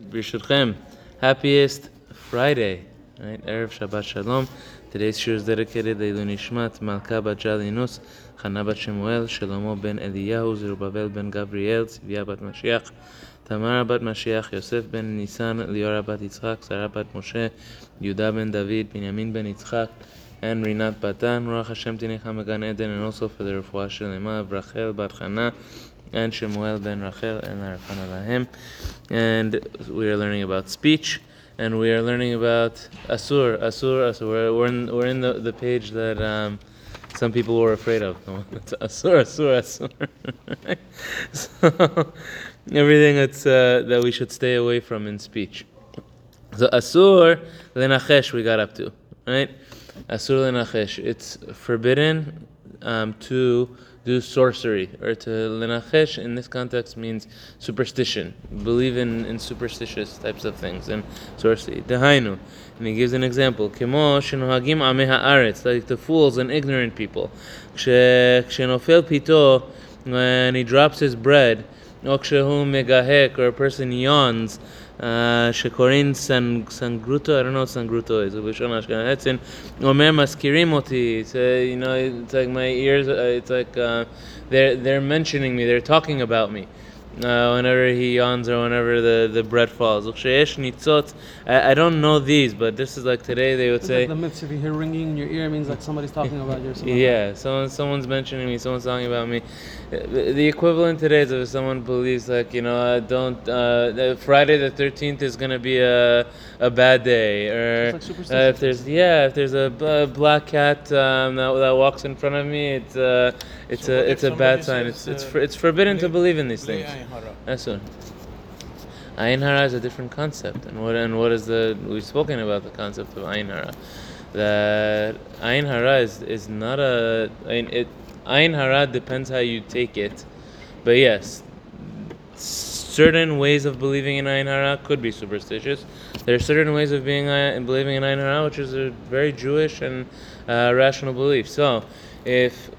Birshutchem, happiest Friday, right? Erev Shabbat Shalom. Today's shir is dedicated to Nishmat Malka Bat Jalinus, Chana Bat Shemuel, Shlomo ben Eliyahu, Zerubbabel ben Gabriel, Tzivia Bat Mashiach, Tamara Bat Mashiach, Yosef ben Nisan, Liora Bat Yitzchak, Sarah Bat Moshe, Yudah ben David, Binyamin ben Yitzchak, and Rinat Batan, Ruach Hashem Tinecha Megan Eden, and also for the Refuah Shelema Rachel Bat Chana, and Shemuel ben Rachel and Arafana Lahem. And we are learning about speech, and we are learning about Asur, Asur, Asur. We're, we're in, we're in the, the page that um, some people were afraid of. Asur, Asur, Asur. so, everything that's, uh, that we should stay away from in speech. So Asur, Lenachesh, we got up to, right? Asur Lenachesh. It's forbidden um, to do sorcery or to lenachesh in this context means superstition. Believe in, in superstitious types of things and sorcery. Dehainu and he gives an example. Kemo shenohagim ameh haaretz like the fools and ignorant people. Kshenofel pito when he drops his bread or a person yawns שקוראים סנגרוטו, I don't know what סנגרוטו is, בלשון אשכנזי, אומר מזכירים אותי, you know, it's like my ears, it's like uh, they're, they're mentioning me, they're talking about me. Uh, whenever he yawns or whenever the, the bread falls. I, I don't know these, but this is like today they would It's say. like the myths, if you hear ringing in your ear, it means like somebody's talking about you or something. Yeah, someone someone's mentioning me, someone's talking about me. The the equivalent today is if someone believes like you know uh, don't uh, Friday the thirteenth is gonna be a a bad day, or like uh, if there's yeah if there's a b- black cat um, that, that walks in front of me, it's uh, it's So a it's a bad sign. says, It's it's uh, for, it's forbidden to believe in these bli things. That's. Ayin hara is a different concept, and what and what is the we've spoken about the concept of ayin hara. That ayin hara is, is not a I mean, it ayin hara depends how you take it, but yes, certain ways of believing in ayin hara could be superstitious. There are certain ways of being uh, believing in ayin hara which is a very Jewish and uh, rational belief. So, if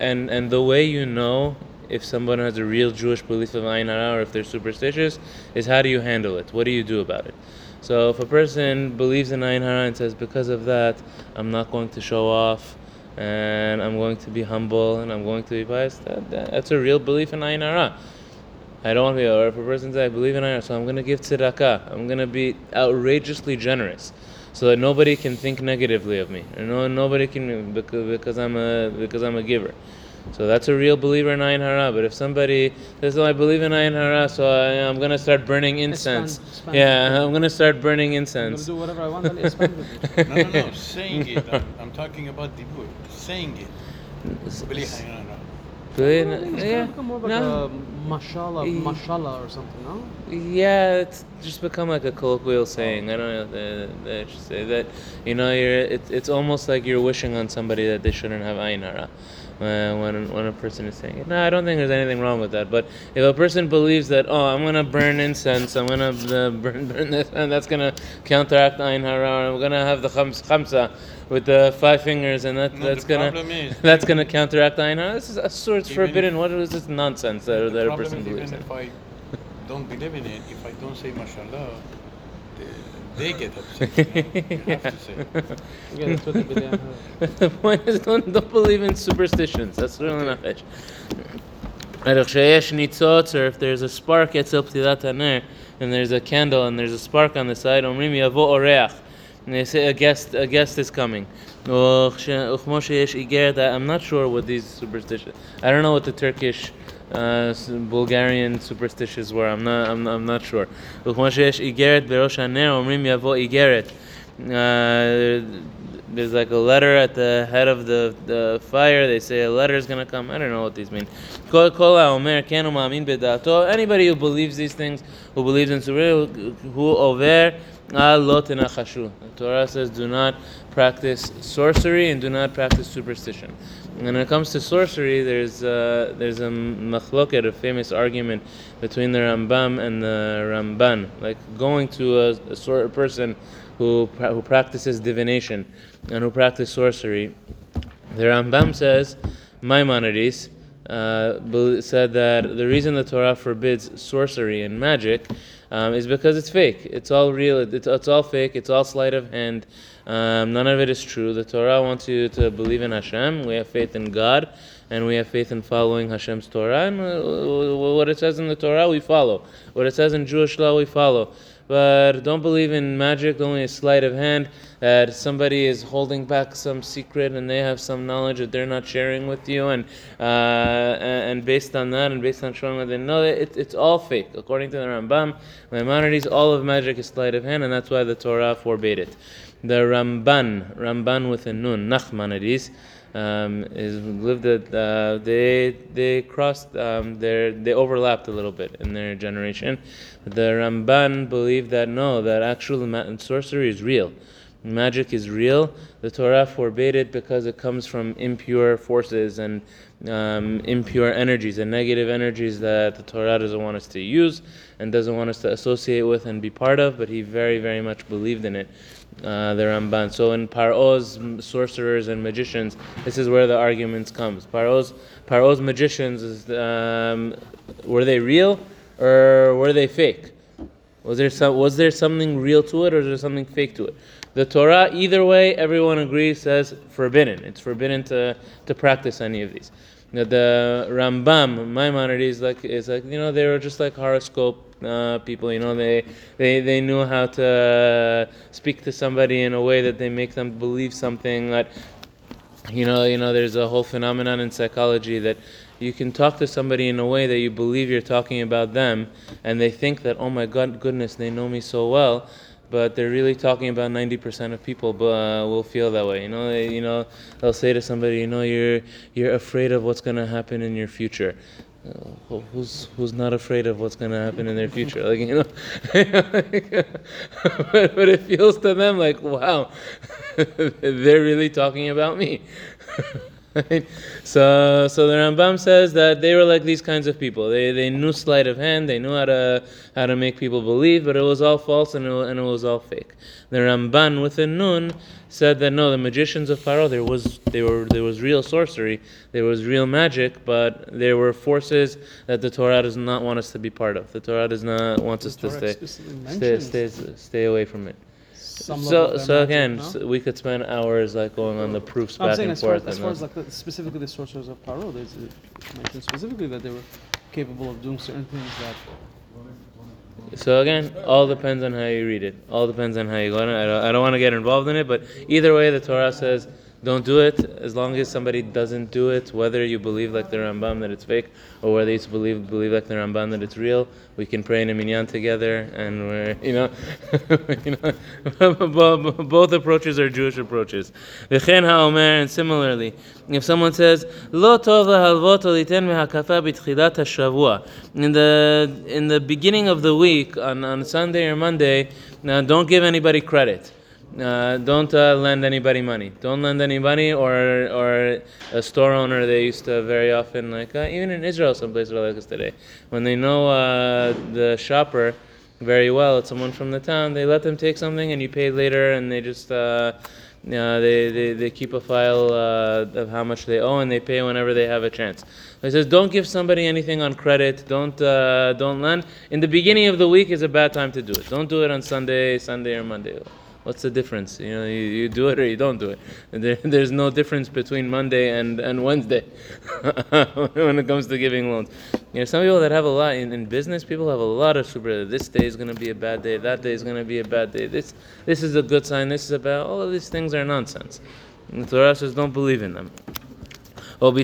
and and the way you know if someone has a real Jewish belief of ayin hara or if they're superstitious is how do you handle it? What do you do about it? So if a person believes in ayin hara and says because of that I'm not going to show off and I'm going to be humble and I'm going to be pious, that, that, that's a real belief in ayin hara. I don't want to be, or if a person says I believe in ayin hara, so I'm going to give tzedakah. I'm going to be outrageously generous so that nobody can think negatively of me, no, nobody can because I'm a because I'm a giver. So that's a real believer in ayin hara. But if somebody says, "Oh, I believe in ayin hara, so I, I'm going to start burning incense," Expand- expand yeah, I'm going to start burning incense. I'm gonna incense. do whatever I want. I'll expand with it. No, no, no. Saying it. I'm, I'm talking about the word. Saying it. Bli ayin hara. Believe I in- think it's yeah, gonna become more like no. a mashallah, mashallah or something, no? Yeah, it's just become like a colloquial oh. saying. I don't know. They, they should uh, say that. You know, you're. It, it's almost like you're wishing on somebody that they shouldn't have ayin hara. Uh, when when a person is saying it, no, I don't think there's anything wrong with that. But if a person believes that, oh, I'm gonna burn incense, I'm gonna uh, burn, burn this, and that's gonna counteract ayin hara, or I'm gonna have the khams, khamsa with the five fingers, and that, No, that's gonna is- that's gonna counteract ayin hara. This is a sort of Even forbidden. What is this nonsense that, that a person believes even in? if I don't believe in it, if I don't say mashallah, they get upset. You have to say. You gotta the point is, don't, don't believe in superstitions. That's really not it. Or if there's a spark, it's up to that and there's a candle and there's a spark on the side, And they say a guest, a guest is coming. I'm not sure what these superstitions. I don't know what the Turkish. uh, s- Bulgarian superstitions were, I'm not, I'm, I'm not sure. וכמו שיש איגרת בראש הנר, אומרים יבוא איגרת. Uh, there's like a letter at the head of the, the fire. They say a letter is gonna come. I don't know what these mean. Kol- kol ha'omer ken u'ma'amin b'da'ato. Anybody who believes these things, who believes in surah, who over al lo tenachashu. The Torah says, do not practice sorcery and do not practice superstition. And when it comes to sorcery, there's uh, there's a machloket, a famous argument between the Rambam and the Ramban. Like going to a, a sort of person who who practices divination and who practices sorcery. The Rambam says, Maimonides uh, said that the reason the Torah forbids sorcery and magic um, is because it's fake. It's all real. It's, it's all fake. It's all sleight of hand. Um, none of it is true. The Torah wants you to believe in Hashem. We have faith in God, and we have faith in following Hashem's Torah. And uh, what it says in the Torah, we follow. What it says in Jewish law, we follow. But don't believe in magic, only a sleight of hand, that somebody is holding back some secret and they have some knowledge that they're not sharing with you. And uh, and based on that, and based on showing that they know it, it's all fake. According to the Rambam, Maimonides, all of magic is sleight of hand, and that's why the Torah forbade it. The Ramban, Ramban with a nun, Nachmanides, um, is lived uh, they they crossed um, their they overlapped a little bit in their generation. The Ramban believed that no, that actual ma- sorcery is real. Magic is real. The Torah forbade it because it comes from impure forces and um, impure energies and negative energies that the Torah doesn't want us to use and doesn't want us to associate with and be part of. But he very, very much believed in it uh, the Ramban. So in Paro's sorcerers and magicians, this is where the arguments comes. Paro's Paro's magicians is um, were they real or were they fake? Was there some was there something real to it or is there something fake to it? The Torah, either way, everyone agrees says forbidden. It's forbidden to, to practice any of these. The, Rambam, Maimonides, like is like you know they were just like horoscope uh, people. You know, they, they they knew how to speak to somebody in a way that they make them believe something. That you know, you know, there's a whole phenomenon in psychology that you can talk to somebody in a way that you believe you're talking about them, and they think that, oh my God, goodness, they know me so well. But they're really talking about 90% of people, uh, will feel that way. You know, they, you know, they'll say to somebody, you know, you're you're afraid of what's going to happen in your future. Uh, who's who's not afraid of what's going to happen in their future? Like you know? But, but it feels to them like wow they're really talking about me Right? So, so the Rambam says that they were like these kinds of people. They, they knew sleight of hand. They knew how to how to make people believe, but it was all false and it, and it was all fake. The Ramban with a nun said that no, the magicians of Paro there was they were there was real sorcery, there was real magic, but there were forces that the Torah does not want us to be part of. The Torah does not want us to Torah stay explicitly stay, stay stay away from it. Some level So of so again, magic, no? so we could spend hours like going on the proofs I'm back saying and as far, forth. as, and far as like the, specifically the sorcerers of Paro, there's it mentioned specifically that they were capable of doing certain things that So again, all depends on how you read it. All depends on how you go. on it. I don't, I don't want to get involved in it, but either way, the Torah says don't do it. As long as somebody doesn't do it, whether you believe like the Rambam that it's fake, or whether you believe believe like the Ramban that it's real, we can pray in a minyan together, and we're you know, you know, bo- bo- both approaches are Jewish approaches. And similarly, if someone says lo b'tchilat hashavua, in the in the beginning of the week on on Sunday or Monday, now don't give anybody credit. Uh, don't uh, lend anybody money. Don't lend anybody or or a store owner. They used to very often like uh, even in Israel, some places are like this today. When they know uh, the shopper very well, it's someone from the town. They let them take something and you pay later, and they just. Uh, uh, they, they, they keep a file of how much they owe and they pay whenever they have a chance. He says, don't give somebody anything on credit. Don't don't lend. In the beginning of the week is a bad time to do it. Don't do it on Sunday, Sunday or Monday what's the difference? You know, you, you do it or you don't do it. There, there's no difference between Monday and, and Wednesday when it comes to giving loans. You know, some people that have a lot in, in business, people have a lot of super. This day is going to be a bad day. That day is going to be a bad day. This this is a good sign. This is a bad. All of these things are nonsense. The Torah says don't believe in them. Over Or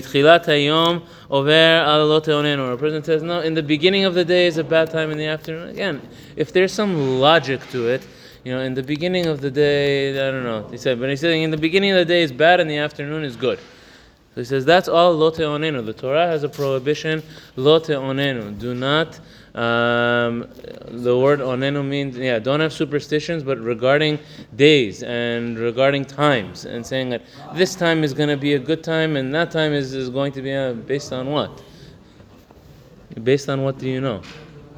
a person says no, in the beginning of the day is a bad time in the afternoon. Again, if there's some logic to it you know, in the beginning of the day, I don't know. He said, but he's saying in the beginning of the day is bad and the afternoon is good. So he says that's all lo teonenu. The Torah has a prohibition lo teonenu. Do not. Um, the word onenu means yeah. Don't have superstitions, but regarding days and regarding times, and saying that this time is going to be a good time and that time is, is going to be uh, based on what? Based on what do you know?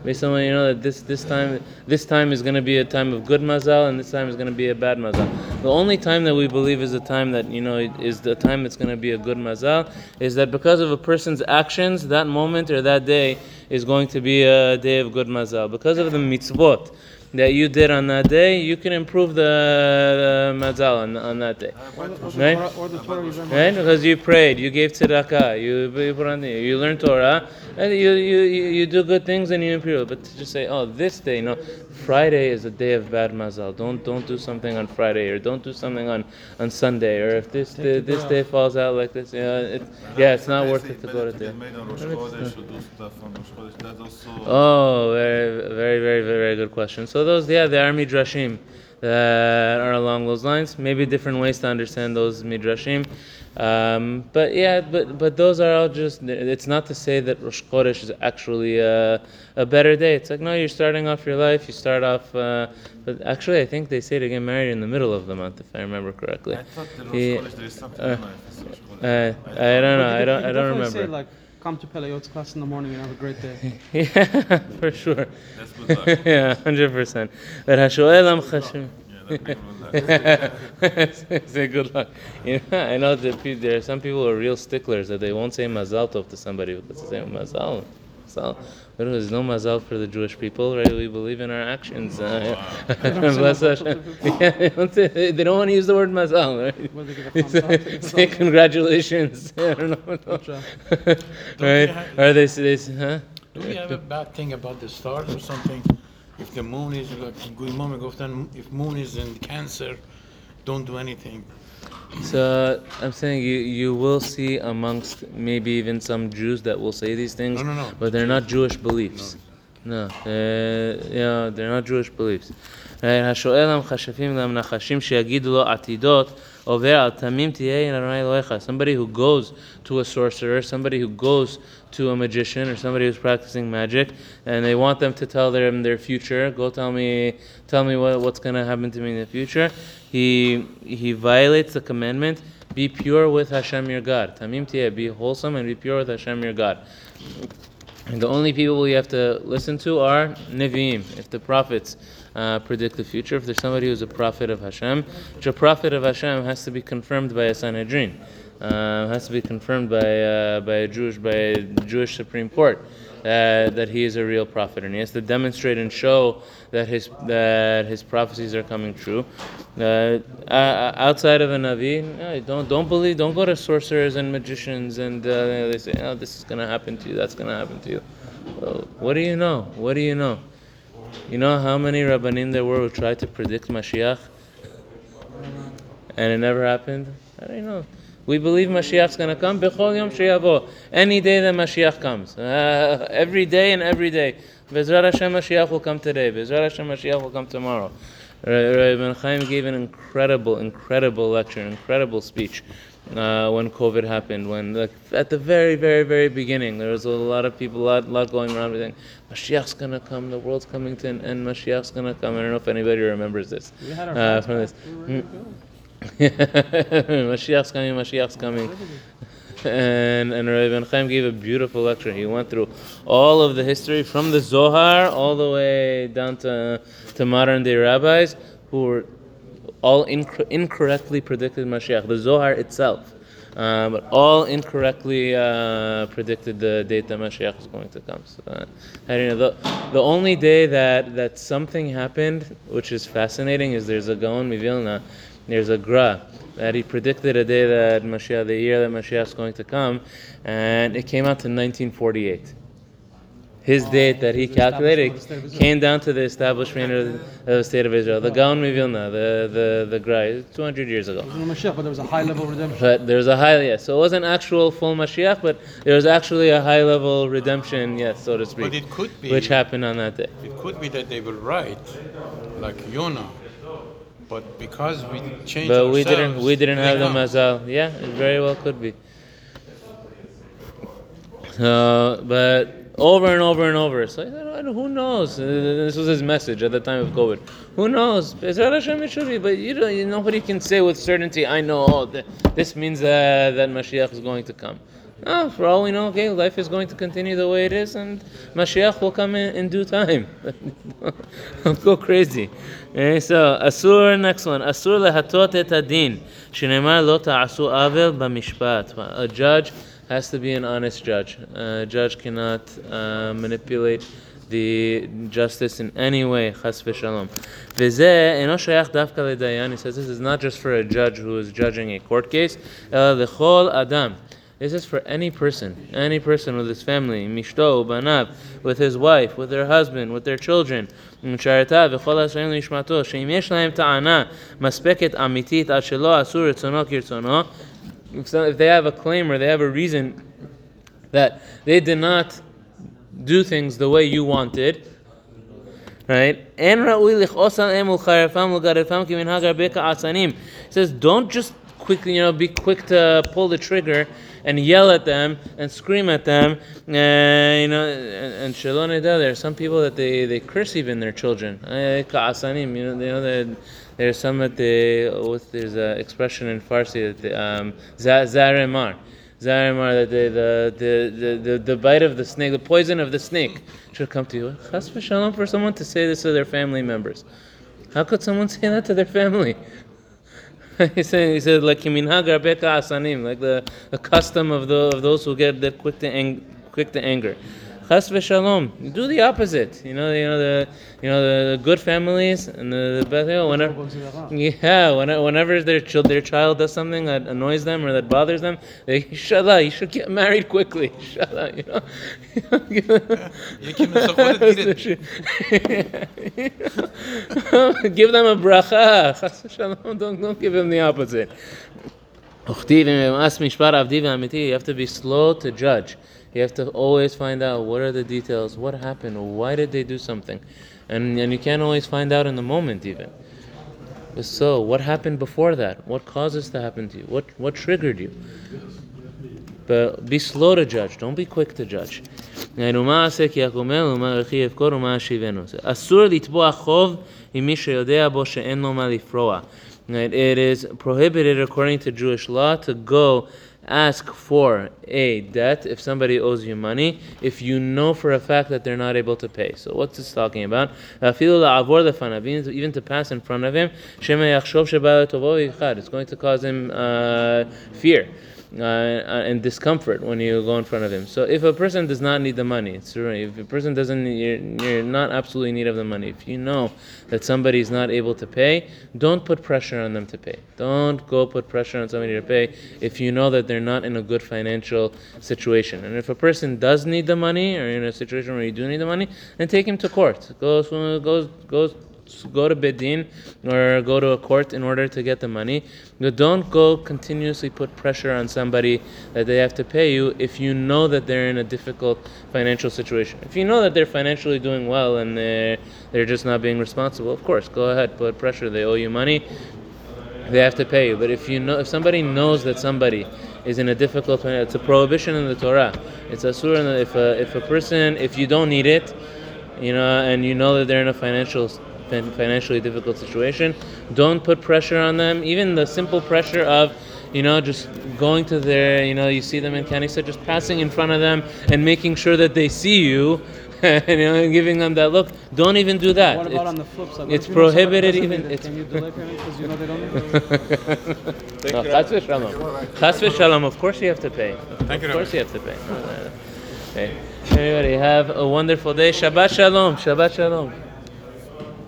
Based on you know that this this time this time is going to be a time of good mazal and this time is going to be a bad mazal. The only time that we believe is the time that you know is the time that's going to be a good mazal is that because of a person's actions, that moment or that day is going to be a day of good mazal. Because of the mitzvot that you did on that day, you can improve the, the mazal on, on that day. Or the, or the Right? Torah, or the Torah Right? Because you prayed, you gave tzedakah, you, you put on the, you learn Torah, and you, you, you, you do good things and you improve. But to just say, oh, this day, no, Friday is a day of bad mazal. Don't don't do something on Friday, or don't do something on, on Sunday, or if this day, this day falls out like this, yeah, it, yeah, it's not worth it to go to Benefit there. is made on Rosh Chodesh do stuff on Rosh Chodesh. That's also. Oh, very, very, very, very, very good question. So those, yeah, there are midrashim that uh, are along those lines. Maybe different ways to understand those midrashim. Um, but yeah, but but those are all just. It's not to say that Rosh Chodesh is actually a, a better day. It's like no, you're starting off your life. You start off. Uh, but actually, I think they say to get married in the middle of the month, if I remember correctly. I thought the Rosh Yeah. Chodesh there is something Uh, in life. Rosh Uh, I don't know. I don't. I don't definitely Say, like, come to Pele Yoetz's class in the morning and have a great day. Yeah, for sure. That's yeah, hundred percent. But Hashoel am chashim. Yeah, that makes good luck. Say good luck. You know, I know that pe- there are some people who are real sticklers that they won't say mazal tov to somebody because they say mazal. Mazal. But there's no mazal for the Jewish people, right? We believe in our actions. Uh, bless Hashem. Yeah, they don't say- they don't want to use the word mazal, right? Whether they give a thumbs up, say, say congratulations. I don't know. Good job. right? Or they say, they say, huh? Do we have a bad thing about the stars or something? If the moon is like good moment, often if moon is in Cancer, don't do anything. So I'm saying you you will see amongst maybe even some Jews that will say these things, No, no, no. but they're not Jewish beliefs. No, they're, you know, they're not Jewish beliefs. Right? Hashoelam chashafim lam nachashim sheyagidu lo atidot over al tamim tiyein. Somebody who goes to a sorcerer, somebody who goes to a magician or somebody who's practicing magic, and they want them to tell them their future. Go tell me, tell me what, what's going to happen to me in the future. He he violates the commandment be pure with Hashem your God. Tamim tiyeh, be wholesome and be pure with Hashem your God. And the only people you have to listen to are Nevi'im, if the prophets uh, predict the future. If there's somebody who's a prophet of Hashem, which a prophet of Hashem has to be confirmed by a Sanhedrin, uh, has to be confirmed by, uh, by a Jewish by a Jewish Supreme Court. Uh, that he is a real prophet, and he has to demonstrate and show that his that his prophecies are coming true. Uh, uh, outside of a navi, don't don't believe, don't go to sorcerers and magicians, and uh, they say, "Oh, this is going to happen to you. That's going to happen to you." Well, what do you know? What do you know? You know how many rabbanim there were who tried to predict Mashiach, and it never happened. I don't know. We believe Mashiach's going to come. Bechol yom sheyavo. Any day that Mashiach comes. Uh, every day and every day. Bezrat Hashem Mashiach will come today. Bezrat Hashem Mashiach will come tomorrow. Rabbi Chaim gave an incredible, incredible lecture, incredible speech uh, when COVID happened. When like, at the very, very, very beginning, there was a lot of people, a lot, lot going around saying, Mashiach's gonna come, the world's coming to an end, Mashiach's gonna come. I don't know if anybody remembers this We had our uh, from this. Mashiach's coming, Mashiach's coming. And and Rabbi Chaim gave a beautiful lecture. He went through all of the history from the Zohar all the way down to to modern day rabbis who were all inc- incorrectly predicted Mashiach. The Zohar itself, uh, but all incorrectly uh, predicted the date that Mashiach is going to come. So, uh. The, the only day that, that something happened, which is fascinating, is there's a Gaon Mivilna, there's a Gra, that he predicted a day that Mashiach, the year that Mashiach is going to come, and it came out to 1948 his oh, date that he calculated establishment of the State of Israel. came down to the establishment of the, of the state of Israel. The oh. Gaon Mivilna, the the the Gra, 200 years ago. There was no Mashiach, but there was a high level redemption. But there's a high, yes. So it wasn't actual full Mashiach, but there was actually a high level redemption, yes, so to speak, But it could be. which happened on that day. It could be that they were right, like Yonah. But because we changed But we didn't we didn't have the come. mazal. Yeah, it very well could be. Uh, but over and over and over. So who knows? Uh, this was his message at the time of COVID. Who knows? Bezrat Hashem it should be, but you. You, nobody can say with certainty. I know. Oh, this means that that Mashiach is going to come. Oh, for all we know, okay, life is going to continue the way it is, and Mashiach will come in, in due time. Don't go crazy. Okay, so, Asur, next one. Asur lehatot et adin. Shinemar lo ta'asu avel b'mishpat. A judge has to be an honest judge. A judge cannot uh, manipulate the justice in any way, chas v'shalom. V'zeh eno shayach davka ledayan. He says this is not just for a judge who is judging a court case. Uh, the lechol adam. This is for any person, any person with his family, mishto, banav, with his wife, with their husband, with their children. משרתה וכל השרים לנשמתו, שאם יש להם טענה מספקת אמיתית עד שלא עשו רצונו כרצונו, if so- if they have a claim or they have a reason that they did not do things the way you wanted, right? אין ראוי לכעוס עליהם ולחרפם ולגרפם כמנהג הרבה כעסנים. He says, don't just quickly, you know, be quick to pull the trigger and yell at them and scream at them. Uh, you know, and and shalom there are some people that they, they curse even their children. Eh, you know, you know that there's some that they, what, there's an expression in Farsi that they, um, za- zaremar. Zarimar, the, the, the, the bite of the snake, the poison of the snake should come to you. Chas v'shalom for someone to say this to their family members. How could someone say that to their family? he said, he said like "Kiminhag rabeka asanim, like the, the custom of the of those who get quick to ang- quick to anger. Chas v'shalom. Do the opposite. You know, you know the you know the, the good families and the, the best. You know, whenever, yeah, whenever, whenever their child their child does something that annoys them or that bothers them, they inshallah, You should get married quickly. Shala. You know. give them a bracha. Chas v'shalom. Don't don't give them the opposite. You have to be slow to judge. You have to always find out what are the details, what happened, why did they do something, and and you can't always find out in the moment even. So, what happened before that? What caused this to happen to you? What what triggered you? But be slow to judge. Don't be quick to judge. It is prohibited according to Jewish law to go ask for a debt if somebody owes you money if you know for a fact that they're not able to pay. So what's this talking about? Even to pass in front of him, it's going to cause him uh, fear uh, and discomfort when you go in front of him. So if a person does not need the money, it's true. If a person doesn't, you're, you're not absolutely in need of the money. If you know that somebody is not able to pay, don't put pressure on them to pay. Don't go put pressure on somebody to pay if you know that they're not in a good financial situation. And if a person does need the money or in a situation where you do need the money, then take him to court. Go, go, go go to Bedin or go to a court in order to get the money. Don't go continuously put pressure on somebody that they have to pay you if you know that they're in a difficult financial situation. If you know that they're financially doing well and they're, they're just not being responsible, of course, go ahead, put pressure. They owe you money, they have to pay you. But if you know, if somebody knows that somebody is in a difficult, it's a prohibition in the Torah. It's a surah. If a if a person, if you don't need it, you know, and you know that they're in a financial fin- financially difficult situation, don't put pressure on them. Even the simple pressure of, you know, just going to their, you know, you see them in Kanisa, just passing in front of them and making sure that they see you, and, you know, and giving them that look. Don't even do that. What about It's- on the flip side? What it's if you know somebody prohibited doesn't even- need it? it's- Can you delay payment because you know they don't need it? No, chas v'shalom. Chas v'shalom. Of course you have to pay. Thank you, Of course you have to pay. Okay. Everybody have a wonderful day. Shabbat shalom. Shabbat shalom.